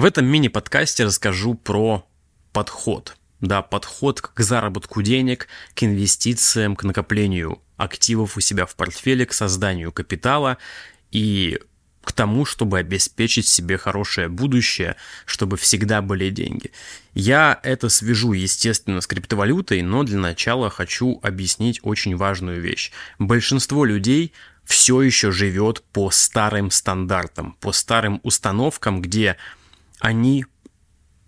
В этом мини-подкасте расскажу про подход. Да, подход к заработку денег, к инвестициям, к накоплению активов у себя в портфеле, к созданию капитала и к тому, чтобы обеспечить себе хорошее будущее, чтобы всегда были деньги. Я это свяжу, естественно, с криптовалютой, но для начала хочу объяснить очень важную вещь. Большинство людей все еще живет по старым стандартам, по старым установкам, где они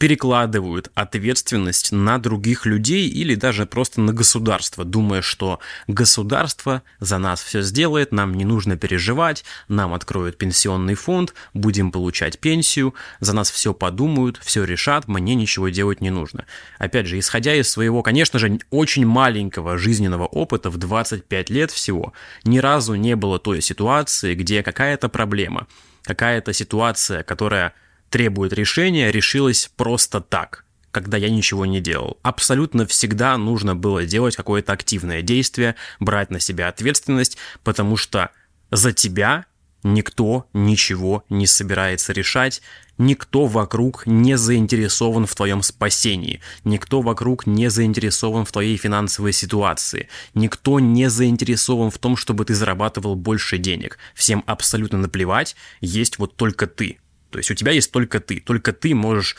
перекладывают ответственность на других людей или даже просто на государство, думая, что государство за нас все сделает, нам не нужно переживать, нам откроют пенсионный фонд, будем получать пенсию, за нас все подумают, все решат, мне ничего делать не нужно. Опять же, исходя из своего, конечно же, очень маленького жизненного опыта в 25 лет всего, ни разу не было той ситуации, где какая-то проблема, какая-то ситуация, которая требует решения, решилось просто так, когда я ничего не делал. Абсолютно всегда нужно было делать какое-то активное действие, брать на себя ответственность, потому что за тебя никто ничего не собирается решать, никто вокруг не заинтересован в твоем спасении, никто вокруг не заинтересован в твоей финансовой ситуации, никто не заинтересован в том, чтобы ты зарабатывал больше денег. Всем абсолютно наплевать, есть вот только ты. То есть у тебя есть только ты, только ты можешь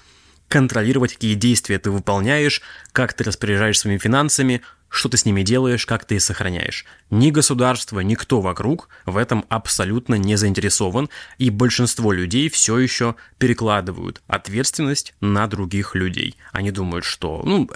контролировать, какие действия ты выполняешь, как ты распоряжаешься своими финансами, что ты с ними делаешь, как ты их сохраняешь. Ни государство, никто вокруг в этом абсолютно не заинтересован, и большинство людей все еще перекладывают ответственность на других людей. Они думают, что, ну,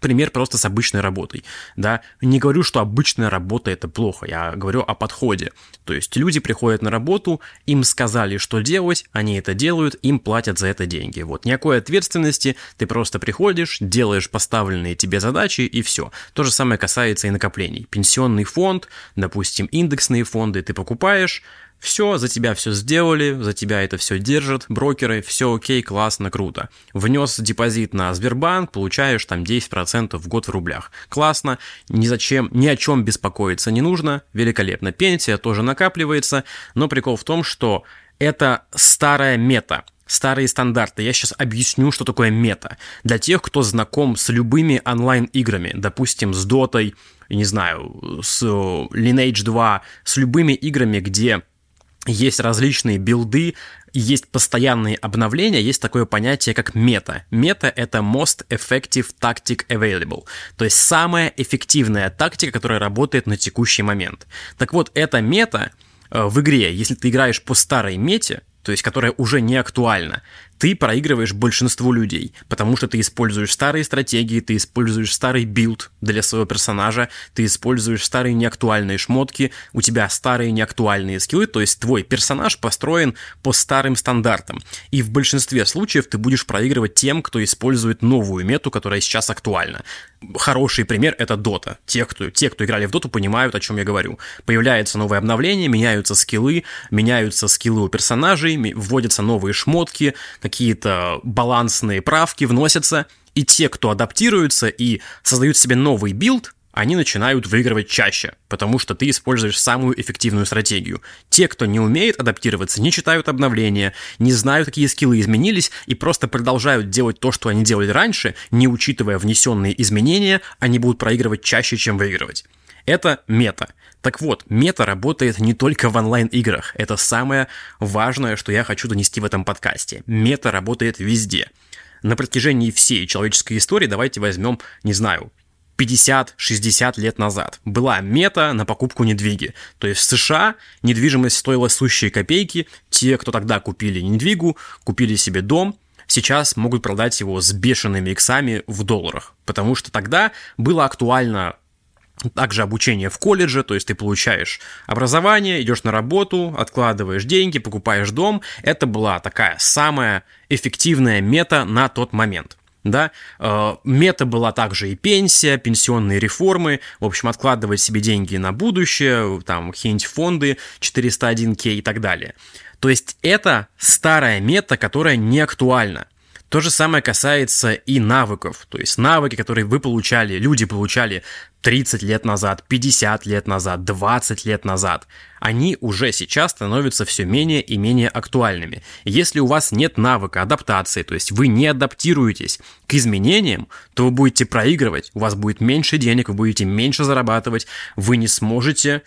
пример просто с обычной работой, да, не говорю, что обычная работа это плохо, я говорю о подходе. То есть люди приходят на работу, им сказали, что делать, они это делают, им платят за это деньги. Вот, никакой ответственности, ты просто приходишь, делаешь поставленные тебе задачи и все. То же самое самое касается и накоплений. Пенсионный фонд, допустим, индексные фонды ты покупаешь, все, за тебя все сделали, за тебя это все держат, брокеры, все окей, классно, круто. Внес депозит на Сбербанк, получаешь там 10% в год в рублях. Классно, ни зачем, ни о чем беспокоиться не нужно, великолепно. Пенсия тоже накапливается, но прикол в том, что это старая мета старые стандарты. Я сейчас объясню, что такое мета. Для тех, кто знаком с любыми онлайн-играми, допустим, с Дотой, не знаю, с Lineage 2, с любыми играми, где есть различные билды, есть постоянные обновления, есть такое понятие, как мета. Мета — это Most Effective Tactic Available, то есть самая эффективная тактика, которая работает на текущий момент. Так вот, эта мета э, в игре, если ты играешь по старой мете, то есть которая уже не актуальна, ты проигрываешь большинству людей, потому что ты используешь старые стратегии, ты используешь старый билд для своего персонажа, ты используешь старые неактуальные шмотки, у тебя старые неактуальные скиллы, то есть твой персонаж построен по старым стандартам. И в большинстве случаев ты будешь проигрывать тем, кто использует новую мету, которая сейчас актуальна. Хороший пример — это Dota. Те кто, те, кто играли в Доту, понимают, о чем я говорю. Появляется новое обновление, меняются скиллы, меняются скиллы у персонажей, вводятся новые шмотки, какие-то балансные правки вносятся, и те, кто адаптируются и создают себе новый билд, они начинают выигрывать чаще, потому что ты используешь самую эффективную стратегию. Те, кто не умеет адаптироваться, не читают обновления, не знают, какие скиллы изменились, и просто продолжают делать то, что они делали раньше, не учитывая внесенные изменения, они будут проигрывать чаще, чем выигрывать. Это мета. Так вот, мета работает не только в онлайн-играх. Это самое важное, что я хочу донести в этом подкасте. Мета работает везде. На протяжении всей человеческой истории давайте возьмем, не знаю, 50-60 лет назад была мета на покупку недвиги. То есть в США недвижимость стоила сущие копейки. Те, кто тогда купили недвигу, купили себе дом, сейчас могут продать его с бешеными иксами в долларах. Потому что тогда было актуально также обучение в колледже, то есть ты получаешь образование, идешь на работу, откладываешь деньги, покупаешь дом. Это была такая самая эффективная мета на тот момент. Да, э, мета была также и пенсия, пенсионные реформы, в общем, откладывать себе деньги на будущее, там, какие-нибудь фонды 401к и так далее. То есть это старая мета, которая не актуальна. То же самое касается и навыков. То есть навыки, которые вы получали, люди получали 30 лет назад, 50 лет назад, 20 лет назад, они уже сейчас становятся все менее и менее актуальными. Если у вас нет навыка адаптации, то есть вы не адаптируетесь к изменениям, то вы будете проигрывать, у вас будет меньше денег, вы будете меньше зарабатывать, вы не сможете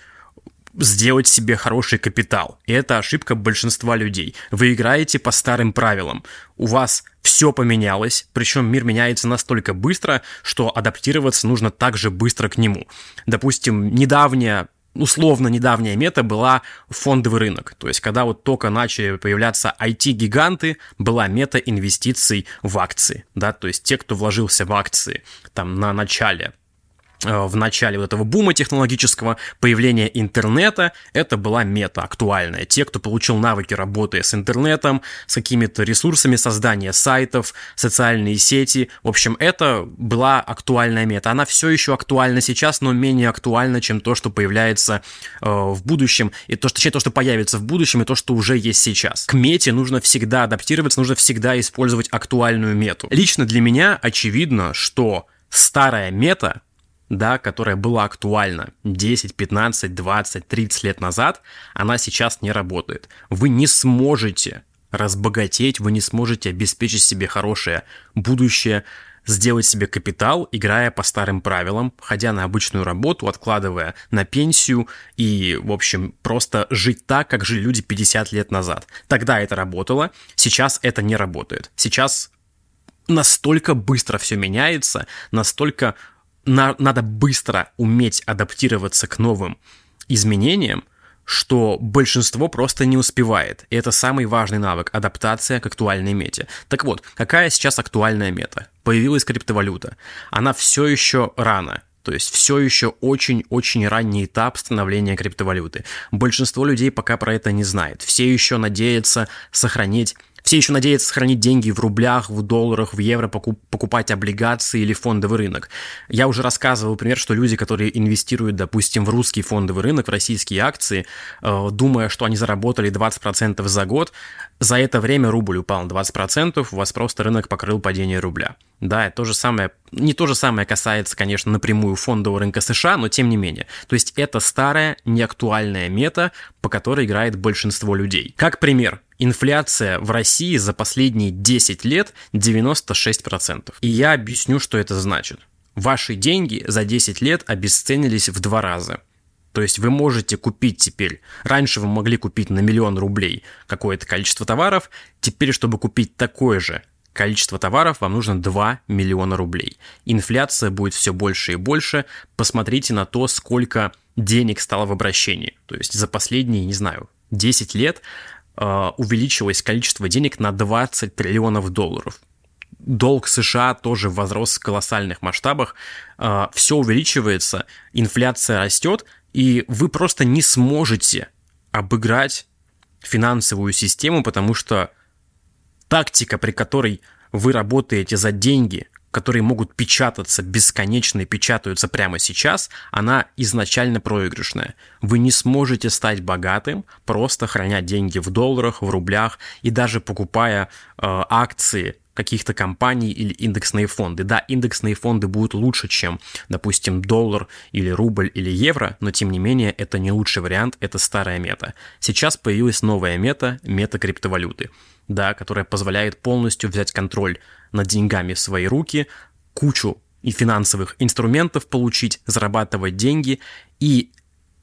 сделать себе хороший капитал. И это ошибка большинства людей. Вы играете по старым правилам. У вас все поменялось, причем мир меняется настолько быстро, что адаптироваться нужно так же быстро к нему. Допустим, недавняя условно недавняя мета была фондовый рынок. То есть, когда вот только начали появляться IT-гиганты, была мета инвестиций в акции. Да? То есть, те, кто вложился в акции там на начале в начале вот этого бума технологического, появления интернета, это была мета актуальная. Те, кто получил навыки работы с интернетом, с какими-то ресурсами создания сайтов, социальные сети, в общем, это была актуальная мета. Она все еще актуальна сейчас, но менее актуальна, чем то, что появляется э, в будущем, и то, что, точнее, то, что появится в будущем, и то, что уже есть сейчас. К мете нужно всегда адаптироваться, нужно всегда использовать актуальную мету. Лично для меня очевидно, что старая мета да, которая была актуальна 10, 15, 20, 30 лет назад, она сейчас не работает. Вы не сможете разбогатеть, вы не сможете обеспечить себе хорошее будущее, сделать себе капитал, играя по старым правилам, ходя на обычную работу, откладывая на пенсию и, в общем, просто жить так, как жили люди 50 лет назад. Тогда это работало, сейчас это не работает. Сейчас настолько быстро все меняется, настолько на, надо быстро уметь адаптироваться к новым изменениям, что большинство просто не успевает. И это самый важный навык – адаптация к актуальной мете. Так вот, какая сейчас актуальная мета? Появилась криптовалюта. Она все еще рано. То есть все еще очень-очень ранний этап становления криптовалюты. Большинство людей пока про это не знает. Все еще надеются сохранить все еще надеются сохранить деньги в рублях, в долларах, в евро, покупать облигации или фондовый рынок. Я уже рассказывал пример, что люди, которые инвестируют, допустим, в русский фондовый рынок, в российские акции, э, думая, что они заработали 20% за год, за это время рубль упал на 20%, у вас просто рынок покрыл падение рубля. Да, то же самое, не то же самое касается, конечно, напрямую фондового рынка США, но тем не менее. То есть это старая, неактуальная мета, по которой играет большинство людей. Как пример, инфляция в России за последние 10 лет 96%. И я объясню, что это значит. Ваши деньги за 10 лет обесценились в два раза. То есть вы можете купить теперь, раньше вы могли купить на миллион рублей какое-то количество товаров, теперь, чтобы купить такое же количество товаров, вам нужно 2 миллиона рублей. Инфляция будет все больше и больше. Посмотрите на то, сколько денег стало в обращении. То есть за последние, не знаю, 10 лет увеличилось количество денег на 20 триллионов долларов. Долг США тоже возрос в колоссальных масштабах. Э, все увеличивается, инфляция растет, и вы просто не сможете обыграть финансовую систему, потому что тактика, при которой вы работаете за деньги, которые могут печататься бесконечно и печатаются прямо сейчас, она изначально проигрышная. Вы не сможете стать богатым, просто храня деньги в долларах, в рублях и даже покупая э, акции каких-то компаний или индексные фонды. Да, индексные фонды будут лучше, чем, допустим, доллар или рубль или евро, но тем не менее это не лучший вариант, это старая мета. Сейчас появилась новая мета, мета криптовалюты, да, которая позволяет полностью взять контроль над деньгами в свои руки, кучу и финансовых инструментов получить, зарабатывать деньги и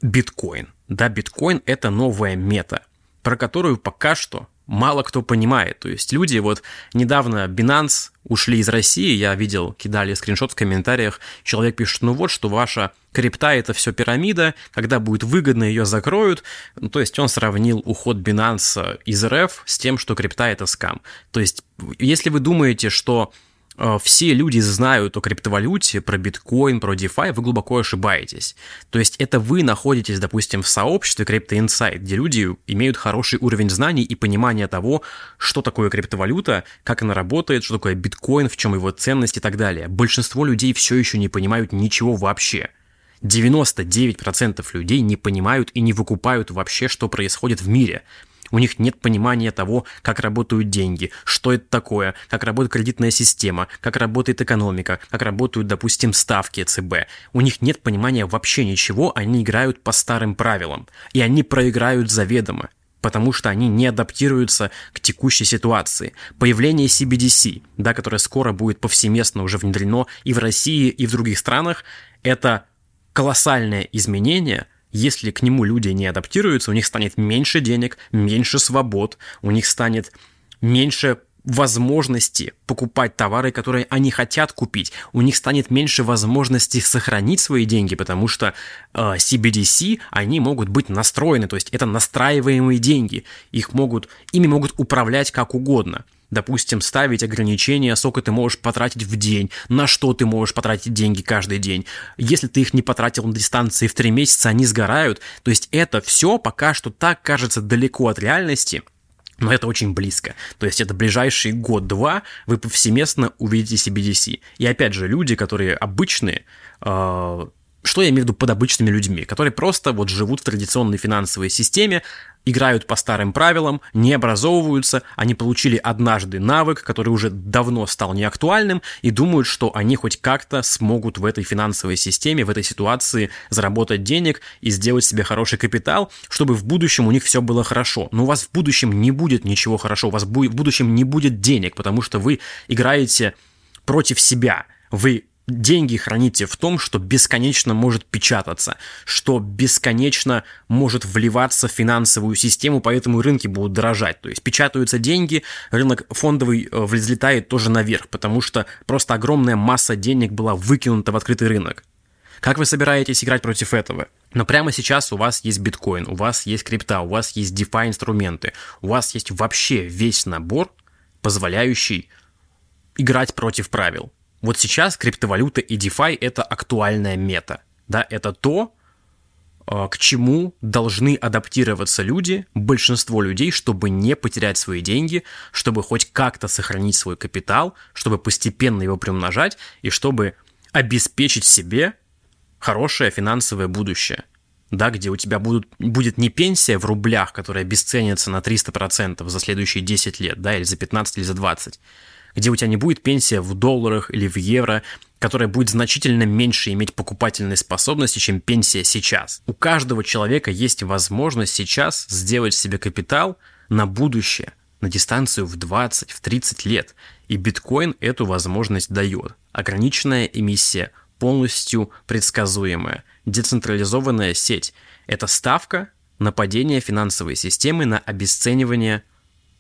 биткоин. Да, биткоин это новая мета, про которую пока что мало кто понимает. То есть люди, вот недавно Binance ушли из России, я видел, кидали скриншот в комментариях, человек пишет, ну вот, что ваша крипта это все пирамида, когда будет выгодно, ее закроют. Ну, то есть он сравнил уход Binance из РФ с тем, что крипта это скам. То есть если вы думаете, что все люди знают о криптовалюте, про биткоин, про DeFi, вы глубоко ошибаетесь. То есть это вы находитесь, допустим, в сообществе Crypto Insight, где люди имеют хороший уровень знаний и понимания того, что такое криптовалюта, как она работает, что такое биткоин, в чем его ценность и так далее. Большинство людей все еще не понимают ничего вообще. 99% людей не понимают и не выкупают вообще, что происходит в мире. У них нет понимания того, как работают деньги, что это такое, как работает кредитная система, как работает экономика, как работают, допустим, ставки ЦБ. У них нет понимания вообще ничего, они играют по старым правилам. И они проиграют заведомо потому что они не адаптируются к текущей ситуации. Появление CBDC, да, которое скоро будет повсеместно уже внедрено и в России, и в других странах, это колоссальное изменение, если к нему люди не адаптируются, у них станет меньше денег, меньше свобод, у них станет меньше возможности покупать товары, которые они хотят купить. У них станет меньше возможности сохранить свои деньги, потому что э, CBDC, они могут быть настроены, то есть это настраиваемые деньги. Их могут, ими могут управлять как угодно. Допустим, ставить ограничения, сколько ты можешь потратить в день, на что ты можешь потратить деньги каждый день. Если ты их не потратил на дистанции в три месяца, они сгорают. То есть это все пока что так кажется далеко от реальности – но это очень близко. То есть это ближайший год-два вы повсеместно увидите CBDC. И опять же, люди, которые обычные, э, что я имею в виду под обычными людьми, которые просто вот живут в традиционной финансовой системе, играют по старым правилам, не образовываются, они получили однажды навык, который уже давно стал неактуальным, и думают, что они хоть как-то смогут в этой финансовой системе, в этой ситуации заработать денег и сделать себе хороший капитал, чтобы в будущем у них все было хорошо. Но у вас в будущем не будет ничего хорошо, у вас в будущем не будет денег, потому что вы играете против себя. Вы деньги храните в том, что бесконечно может печататься, что бесконечно может вливаться в финансовую систему, поэтому рынки будут дорожать. То есть печатаются деньги, рынок фондовый э, взлетает тоже наверх, потому что просто огромная масса денег была выкинута в открытый рынок. Как вы собираетесь играть против этого? Но прямо сейчас у вас есть биткоин, у вас есть крипта, у вас есть DeFi инструменты, у вас есть вообще весь набор, позволяющий играть против правил. Вот сейчас криптовалюта и DeFi – это актуальная мета. Да, это то, э, к чему должны адаптироваться люди, большинство людей, чтобы не потерять свои деньги, чтобы хоть как-то сохранить свой капитал, чтобы постепенно его приумножать и чтобы обеспечить себе хорошее финансовое будущее. Да, где у тебя будут, будет не пенсия в рублях, которая обесценится на 300% за следующие 10 лет, да, или за 15, или за 20, где у тебя не будет пенсия в долларах или в евро, которая будет значительно меньше иметь покупательной способности, чем пенсия сейчас. У каждого человека есть возможность сейчас сделать себе капитал на будущее, на дистанцию в 20, в 30 лет. И биткоин эту возможность дает. Ограниченная эмиссия, полностью предсказуемая, децентрализованная сеть. Это ставка на падение финансовой системы, на обесценивание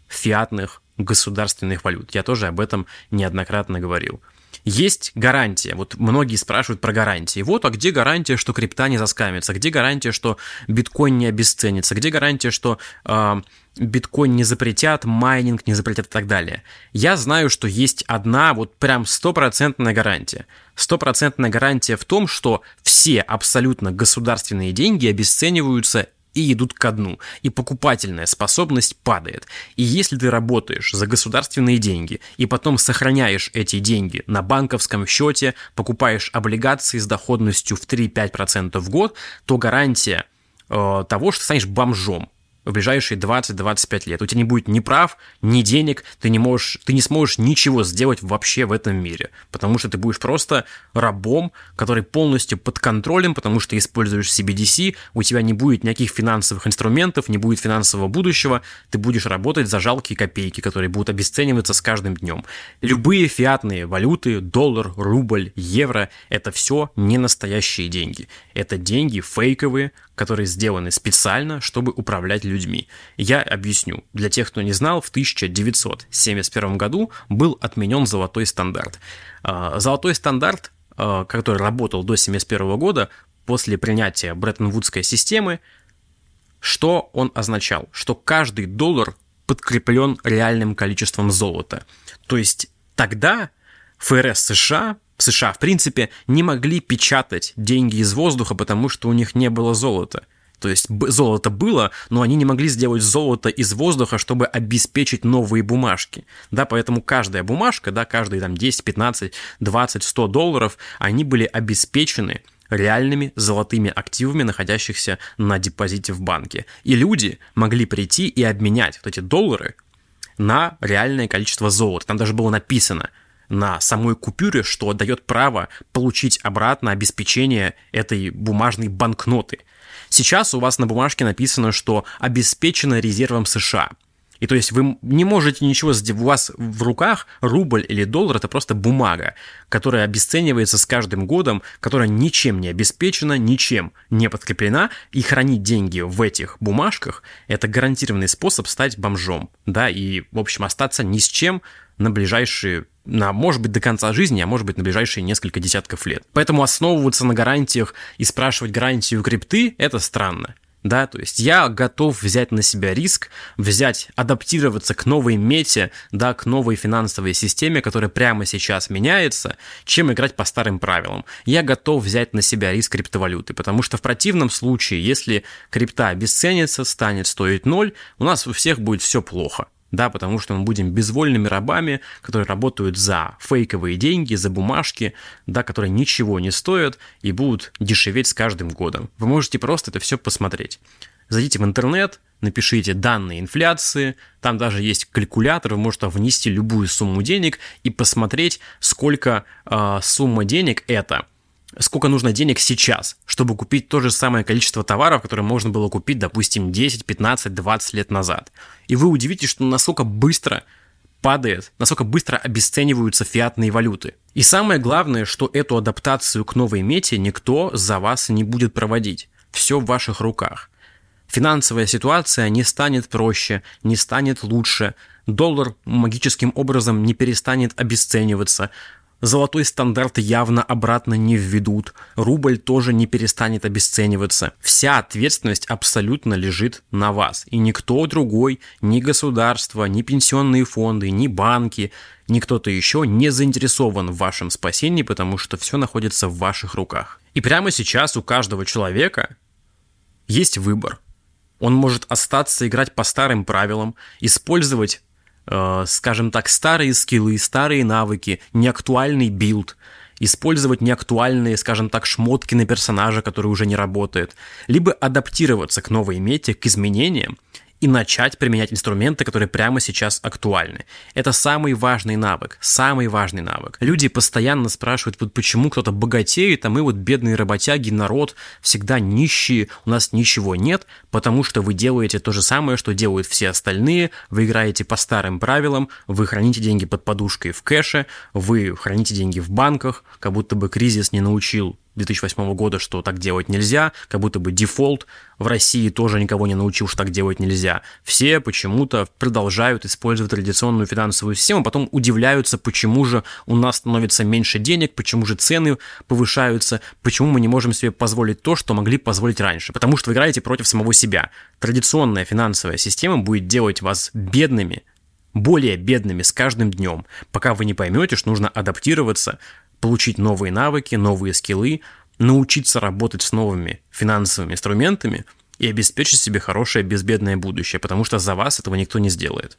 фиатных государственных валют. Я тоже об этом неоднократно говорил. Есть гарантия. Вот многие спрашивают про гарантии. Вот, а где гарантия, что крипта не заскамится? Где гарантия, что биткоин не обесценится? Где гарантия, что э, биткоин не запретят, майнинг не запретят и так далее? Я знаю, что есть одна вот прям стопроцентная гарантия. Стопроцентная гарантия в том, что все абсолютно государственные деньги обесцениваются и идут ко дну, и покупательная способность падает. И если ты работаешь за государственные деньги и потом сохраняешь эти деньги на банковском счете, покупаешь облигации с доходностью в 3-5% в год, то гарантия э, того, что станешь бомжом в ближайшие 20-25 лет. У тебя не будет ни прав, ни денег, ты не, можешь, ты не сможешь ничего сделать вообще в этом мире, потому что ты будешь просто рабом, который полностью под контролем, потому что используешь CBDC, у тебя не будет никаких финансовых инструментов, не будет финансового будущего, ты будешь работать за жалкие копейки, которые будут обесцениваться с каждым днем. Любые фиатные валюты, доллар, рубль, евро, это все не настоящие деньги. Это деньги фейковые, которые сделаны специально, чтобы управлять людьми. Я объясню. Для тех, кто не знал, в 1971 году был отменен золотой стандарт. А, золотой стандарт, а, который работал до 1971 года, после принятия Бреттон-Вудской системы, что он означал? Что каждый доллар подкреплен реальным количеством золота. То есть тогда ФРС США США, в принципе, не могли печатать деньги из воздуха, потому что у них не было золота. То есть золото было, но они не могли сделать золото из воздуха, чтобы обеспечить новые бумажки. Да, поэтому каждая бумажка, да, каждые там 10, 15, 20, 100 долларов, они были обеспечены реальными золотыми активами, находящихся на депозите в банке. И люди могли прийти и обменять вот эти доллары на реальное количество золота. Там даже было написано на самой купюре, что дает право получить обратно обеспечение этой бумажной банкноты. Сейчас у вас на бумажке написано, что обеспечено резервом США – и то есть вы не можете ничего сделать. У вас в руках рубль или доллар – это просто бумага, которая обесценивается с каждым годом, которая ничем не обеспечена, ничем не подкреплена. И хранить деньги в этих бумажках – это гарантированный способ стать бомжом. Да, и, в общем, остаться ни с чем на ближайшие на, может быть, до конца жизни, а может быть, на ближайшие несколько десятков лет. Поэтому основываться на гарантиях и спрашивать гарантию крипты – это странно да, то есть я готов взять на себя риск, взять, адаптироваться к новой мете, да, к новой финансовой системе, которая прямо сейчас меняется, чем играть по старым правилам. Я готов взять на себя риск криптовалюты, потому что в противном случае, если крипта обесценится, станет стоить ноль, у нас у всех будет все плохо да, потому что мы будем безвольными рабами, которые работают за фейковые деньги, за бумажки, да, которые ничего не стоят и будут дешеветь с каждым годом. Вы можете просто это все посмотреть. Зайдите в интернет, напишите данные инфляции, там даже есть калькулятор, вы можете внести любую сумму денег и посмотреть, сколько э, сумма денег это – сколько нужно денег сейчас, чтобы купить то же самое количество товаров, которые можно было купить, допустим, 10, 15, 20 лет назад. И вы удивитесь, что насколько быстро падает, насколько быстро обесцениваются фиатные валюты. И самое главное, что эту адаптацию к новой мете никто за вас не будет проводить. Все в ваших руках. Финансовая ситуация не станет проще, не станет лучше, доллар магическим образом не перестанет обесцениваться, Золотой стандарт явно обратно не введут, рубль тоже не перестанет обесцениваться. Вся ответственность абсолютно лежит на вас. И никто другой, ни государство, ни пенсионные фонды, ни банки, ни кто-то еще не заинтересован в вашем спасении, потому что все находится в ваших руках. И прямо сейчас у каждого человека есть выбор. Он может остаться играть по старым правилам, использовать скажем так, старые скиллы, старые навыки, неактуальный билд, использовать неактуальные, скажем так, шмотки на персонажа, который уже не работает, либо адаптироваться к новой мете, к изменениям и начать применять инструменты, которые прямо сейчас актуальны. Это самый важный навык, самый важный навык. Люди постоянно спрашивают, вот почему кто-то богатеет, а мы вот бедные работяги, народ, всегда нищие, у нас ничего нет, потому что вы делаете то же самое, что делают все остальные, вы играете по старым правилам, вы храните деньги под подушкой в кэше, вы храните деньги в банках, как будто бы кризис не научил 2008 года, что так делать нельзя, как будто бы дефолт в России тоже никого не научил, что так делать нельзя. Все почему-то продолжают использовать традиционную финансовую систему, потом удивляются, почему же у нас становится меньше денег, почему же цены повышаются, почему мы не можем себе позволить то, что могли позволить раньше. Потому что вы играете против самого себя. Традиционная финансовая система будет делать вас бедными, более бедными с каждым днем, пока вы не поймете, что нужно адаптироваться получить новые навыки, новые скиллы, научиться работать с новыми финансовыми инструментами и обеспечить себе хорошее безбедное будущее, потому что за вас этого никто не сделает.